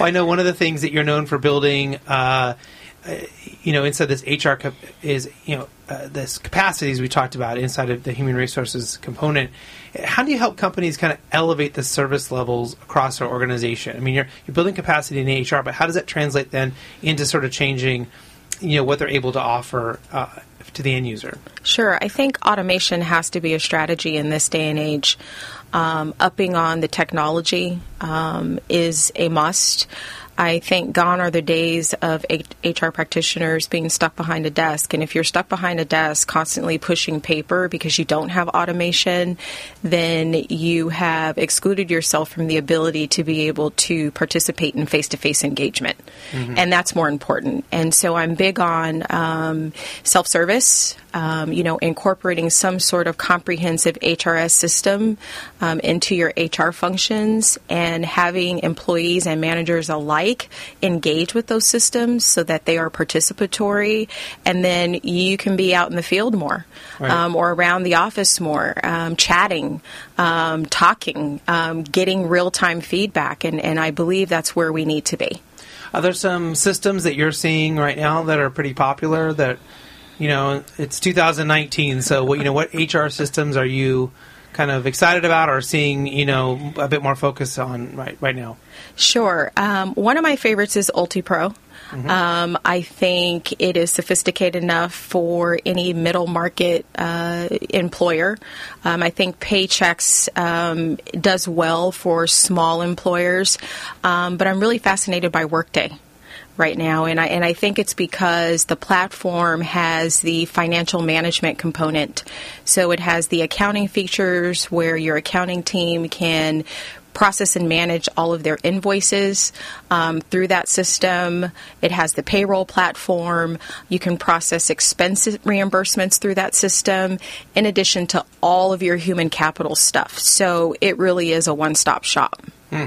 I know one of the things that you're known for building, uh, you know, inside this HR cap- is, you know, uh, this capacities we talked about inside of the human resources component. How do you help companies kind of elevate the service levels across their organization? I mean, you're you're building capacity in HR, but how does that translate then into sort of changing, you know, what they're able to offer uh, to the end user? Sure. I think automation has to be a strategy in this day and age. Um, upping on the technology um, is a must. I think gone are the days of HR practitioners being stuck behind a desk. And if you're stuck behind a desk constantly pushing paper because you don't have automation, then you have excluded yourself from the ability to be able to participate in face to face engagement. Mm-hmm. And that's more important. And so I'm big on um, self service um, you know, incorporating some sort of comprehensive HRS system um, into your HR functions and having employees and managers alike engage with those systems so that they are participatory and then you can be out in the field more right. um, or around the office more, um, chatting, um, talking, um, getting real time feedback. And, and I believe that's where we need to be. Are there some systems that you're seeing right now that are pretty popular that you know, it's 2019, so what you know, what HR systems are you kind of excited about or seeing, you know, a bit more focus on right right now? Sure. Um, one of my favorites is UltiPro. Mm-hmm. Um, I think it is sophisticated enough for any middle market uh, employer. Um, I think Paychex um, does well for small employers, um, but I'm really fascinated by Workday right now, and I and I think it's because the platform has the financial management component. So it has the accounting features where your accounting team can process and manage all of their invoices um, through that system. It has the payroll platform. You can process expense reimbursements through that system, in addition to all of your human capital stuff. So it really is a one stop shop. Hmm.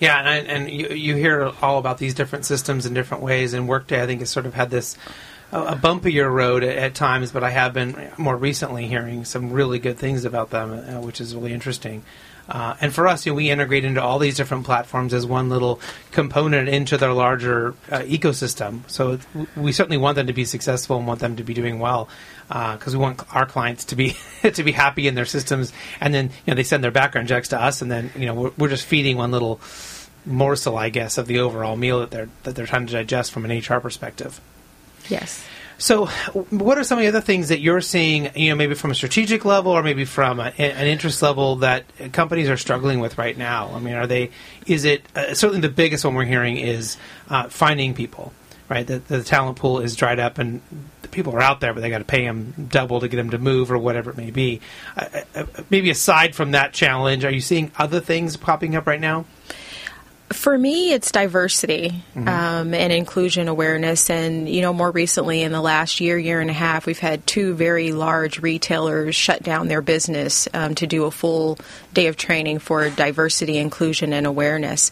Yeah, and, and you, you hear all about these different systems in different ways. And Workday, I think, has sort of had this a bumpier road at, at, times, but I have been more recently hearing some really good things about them, uh, which is really interesting. Uh, and for us, you know, we integrate into all these different platforms as one little component into their larger uh, ecosystem. So we certainly want them to be successful and want them to be doing well because uh, we want our clients to be to be happy in their systems. And then you know they send their background checks to us, and then you know we're, we're just feeding one little morsel, I guess, of the overall meal that they're that they're trying to digest from an HR perspective. Yes. So, what are some of the other things that you're seeing, you know, maybe from a strategic level or maybe from a, an interest level that companies are struggling with right now? I mean, are they, is it, uh, certainly the biggest one we're hearing is uh, finding people, right? The, the talent pool is dried up and the people are out there, but they got to pay them double to get them to move or whatever it may be. Uh, uh maybe aside from that challenge, are you seeing other things popping up right now? For me, it's diversity mm-hmm. um, and inclusion awareness. And, you know, more recently in the last year, year and a half, we've had two very large retailers shut down their business um, to do a full day of training for diversity, inclusion, and awareness.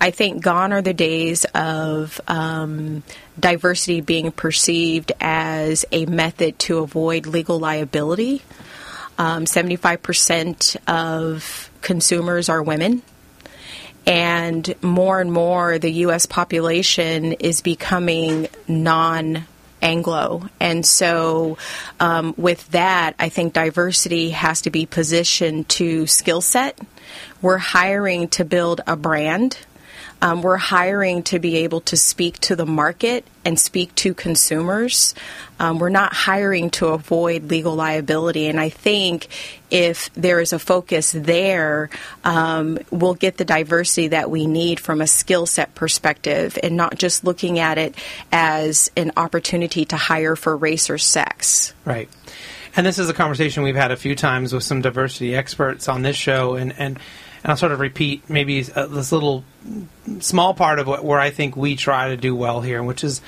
I think gone are the days of um, diversity being perceived as a method to avoid legal liability. Um, 75% of consumers are women. And more and more, the U.S. population is becoming non Anglo. And so, um, with that, I think diversity has to be positioned to skill set. We're hiring to build a brand. Um, we're hiring to be able to speak to the market and speak to consumers. Um, we're not hiring to avoid legal liability. And I think if there is a focus there, um, we'll get the diversity that we need from a skill set perspective and not just looking at it as an opportunity to hire for race or sex. Right. And this is a conversation we've had a few times with some diversity experts on this show. And, and and I'll sort of repeat maybe uh, this little small part of what, where I think we try to do well here, which is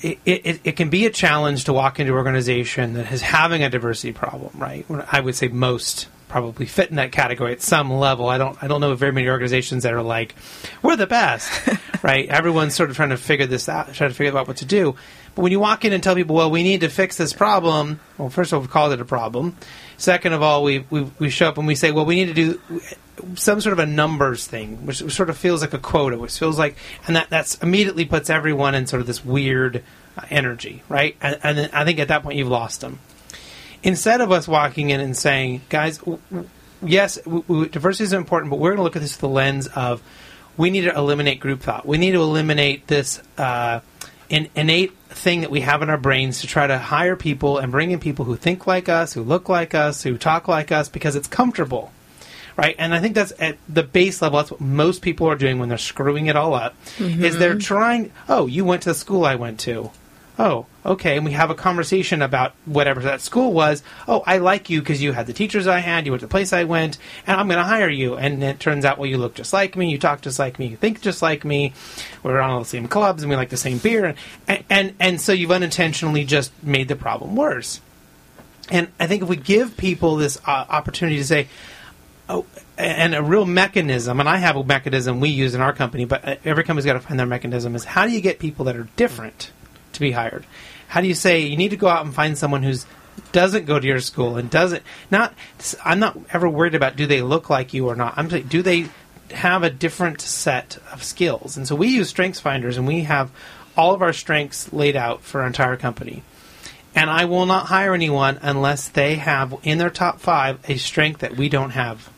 it, it, it, can be a challenge to walk into an organization that is having a diversity problem, right? I would say most probably fit in that category at some level. I don't I don't know very many organizations that are like, we're the best, right? Everyone's sort of trying to figure this out, trying to figure out what to do. But when you walk in and tell people, well, we need to fix this problem, well, first of all, we've called it a problem. Second of all, we, we, we show up and we say, well, we need to do some sort of a numbers thing, which sort of feels like a quota, which feels like, and that that's immediately puts everyone in sort of this weird uh, energy, right? And, and I think at that point you've lost them. Instead of us walking in and saying, guys, w- w- yes, w- diversity is important, but we're going to look at this through the lens of we need to eliminate group thought. We need to eliminate this uh, in, innate thing that we have in our brains to try to hire people and bring in people who think like us, who look like us, who talk like us because it's comfortable. Right, and I think that's at the base level. That's what most people are doing when they're screwing it all up. Mm-hmm. Is they're trying. Oh, you went to the school I went to oh, okay, and we have a conversation about whatever that school was. Oh, I like you because you had the teachers I had, you went to the place I went, and I'm going to hire you. And it turns out, well, you look just like me, you talk just like me, you think just like me. We're on all the same clubs, and we like the same beer, and and and so you've unintentionally just made the problem worse. And I think if we give people this uh, opportunity to say, oh, and a real mechanism, and I have a mechanism we use in our company, but every company's got to find their mechanism. Is how do you get people that are different? to be hired. How do you say you need to go out and find someone who's doesn't go to your school and doesn't not I'm not ever worried about do they look like you or not. I'm saying do they have a different set of skills. And so we use strengths finders and we have all of our strengths laid out for our entire company. And I will not hire anyone unless they have in their top 5 a strength that we don't have.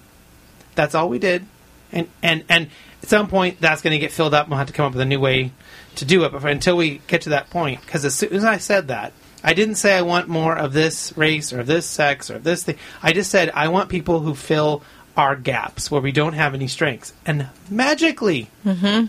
That's all we did. And and and at some point that's going to get filled up and we'll have to come up with a new way to do it. But until we get to that point, because as soon as I said that, I didn't say I want more of this race or this sex or this thing. I just said I want people who fill our gaps where we don't have any strengths. And magically, mm-hmm.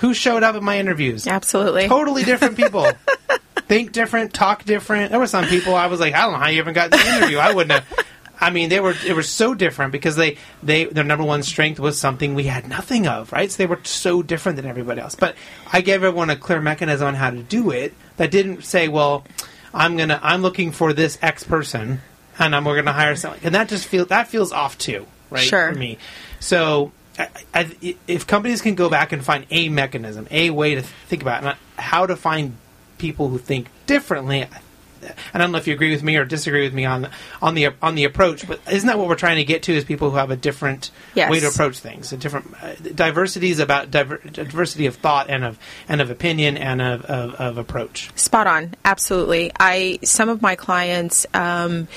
who showed up at my interviews? Absolutely. Totally different people. Think different, talk different. There were some people I was like, I don't know how you even got the interview. I wouldn't have. I mean, they were they were so different because they they their number one strength was something we had nothing of, right? So they were so different than everybody else. But I gave everyone a clear mechanism on how to do it that didn't say, well, I'm gonna I'm looking for this X person and I'm we're gonna hire someone, and that just feels that feels off too, right? Sure. For me, so. I, I, if companies can go back and find a mechanism, a way to think about how to find people who think differently, I don't know if you agree with me or disagree with me on on the on the approach, but isn't that what we're trying to get to? Is people who have a different yes. way to approach things, a different uh, diversity is about diver, diversity of thought and of and of opinion and of, of, of, approach. Spot on, absolutely. I some of my clients. Um,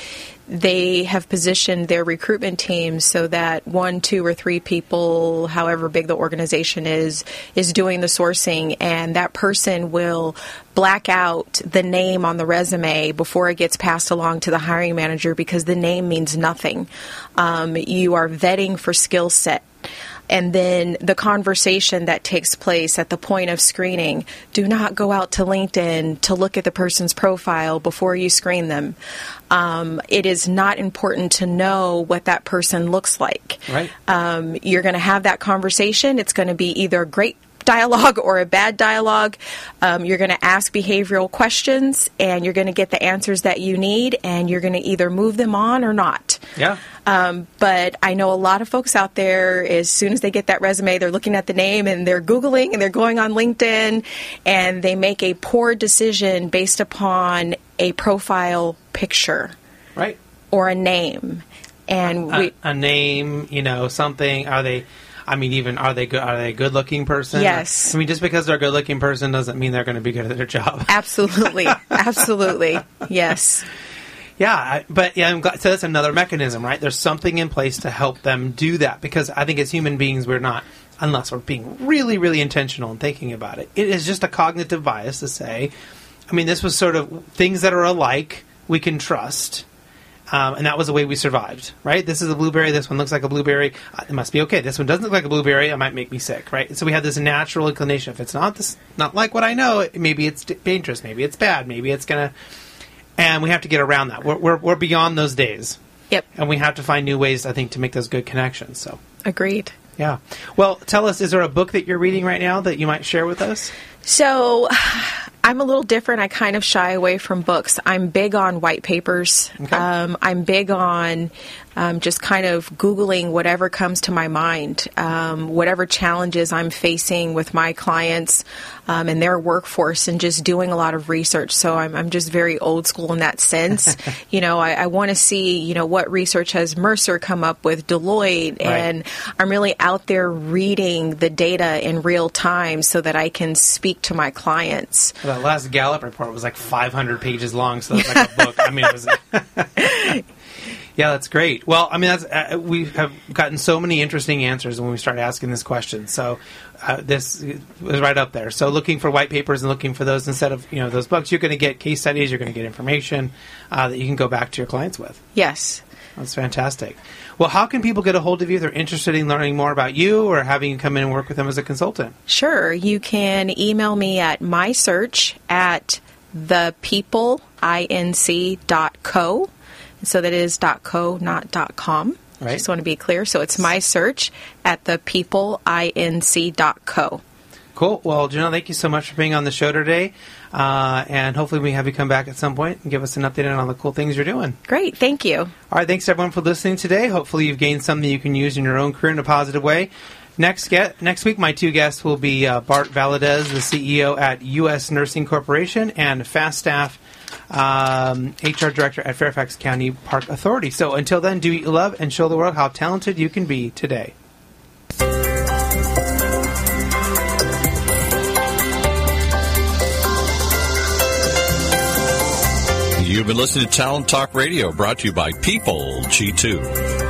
they have positioned their recruitment teams so that one, two, or three people, however big the organization is, is doing the sourcing, and that person will black out the name on the resume before it gets passed along to the hiring manager because the name means nothing. Um, you are vetting for skill set and then the conversation that takes place at the point of screening. Do not go out to LinkedIn to look at the person's profile before you screen them. Um, it is not important to know what that person looks like. Right. Um, you're going to have that conversation. It's going to be either great dialogue or a bad dialogue. Um, you're going to ask behavioral questions, and you're going to get the answers that you need, and you're going to either move them on or not. Yeah. Um, but I know a lot of folks out there, as soon as they get that resume, they're looking at the name and they're Googling and they're going on LinkedIn and they make a poor decision based upon a profile picture Right. or a name. And we, a, a name, you know, something. Are they? I mean, even are they good? Are they a good-looking person? Yes. I mean, just because they're a good-looking person doesn't mean they're going to be good at their job. absolutely, absolutely, yes. Yeah, but yeah, I'm glad. So that's another mechanism, right? There's something in place to help them do that because I think as human beings, we're not, unless we're being really, really intentional and thinking about it. It is just a cognitive bias to say, I mean, this was sort of things that are alike we can trust. Um, and that was the way we survived, right? This is a blueberry. This one looks like a blueberry. Uh, it must be okay. This one doesn't look like a blueberry. It might make me sick, right? So we have this natural inclination. If it's not this, not like what I know, it- maybe it's dangerous. Maybe it's bad. Maybe it's gonna. And we have to get around that. We're, we're, we're beyond those days, Yep, and we have to find new ways. I think to make those good connections. So. agreed. Yeah. Well, tell us, is there a book that you're reading right now that you might share with us? So I'm a little different. I kind of shy away from books. I'm big on white papers. Okay. Um, I'm big on um, just kind of Googling whatever comes to my mind, um, whatever challenges I'm facing with my clients um, and their workforce, and just doing a lot of research. So I'm, I'm just very old school in that sense. you know, I, I want to see, you know, what research has Mercer come up with, Deloitte, and I'm really out there reading the data in real time so that I can speak to my clients. Well, that last Gallup report was like 500 pages long, so it's like a book. I mean, it was. yeah, that's great. Well, I mean, that's uh, we have gotten so many interesting answers when we started asking this question. So uh, this was right up there. So looking for white papers and looking for those instead of you know those books, you're going to get case studies. You're going to get information uh, that you can go back to your clients with. Yes. That's fantastic. Well, how can people get a hold of you if they're interested in learning more about you or having you come in and work with them as a consultant? Sure. You can email me at mysearch at thepeopleinc.co. So that is .co, not .com. Right. Just want to be clear. So it's my search at thepeopleinc.co. Cool. Well, Janelle, thank you so much for being on the show today. Uh, and hopefully we have you come back at some point and give us an update on all the cool things you're doing. Great. Thank you. All right. Thanks everyone for listening today. Hopefully you've gained something you can use in your own career in a positive way. Next get next week, my two guests will be uh, Bart Valadez, the CEO at U.S. Nursing Corporation, and Fastaff, um, HR Director at Fairfax County Park Authority. So until then, do what you love and show the world how talented you can be today. You've been listening to Talent Talk Radio, brought to you by PeopleG2.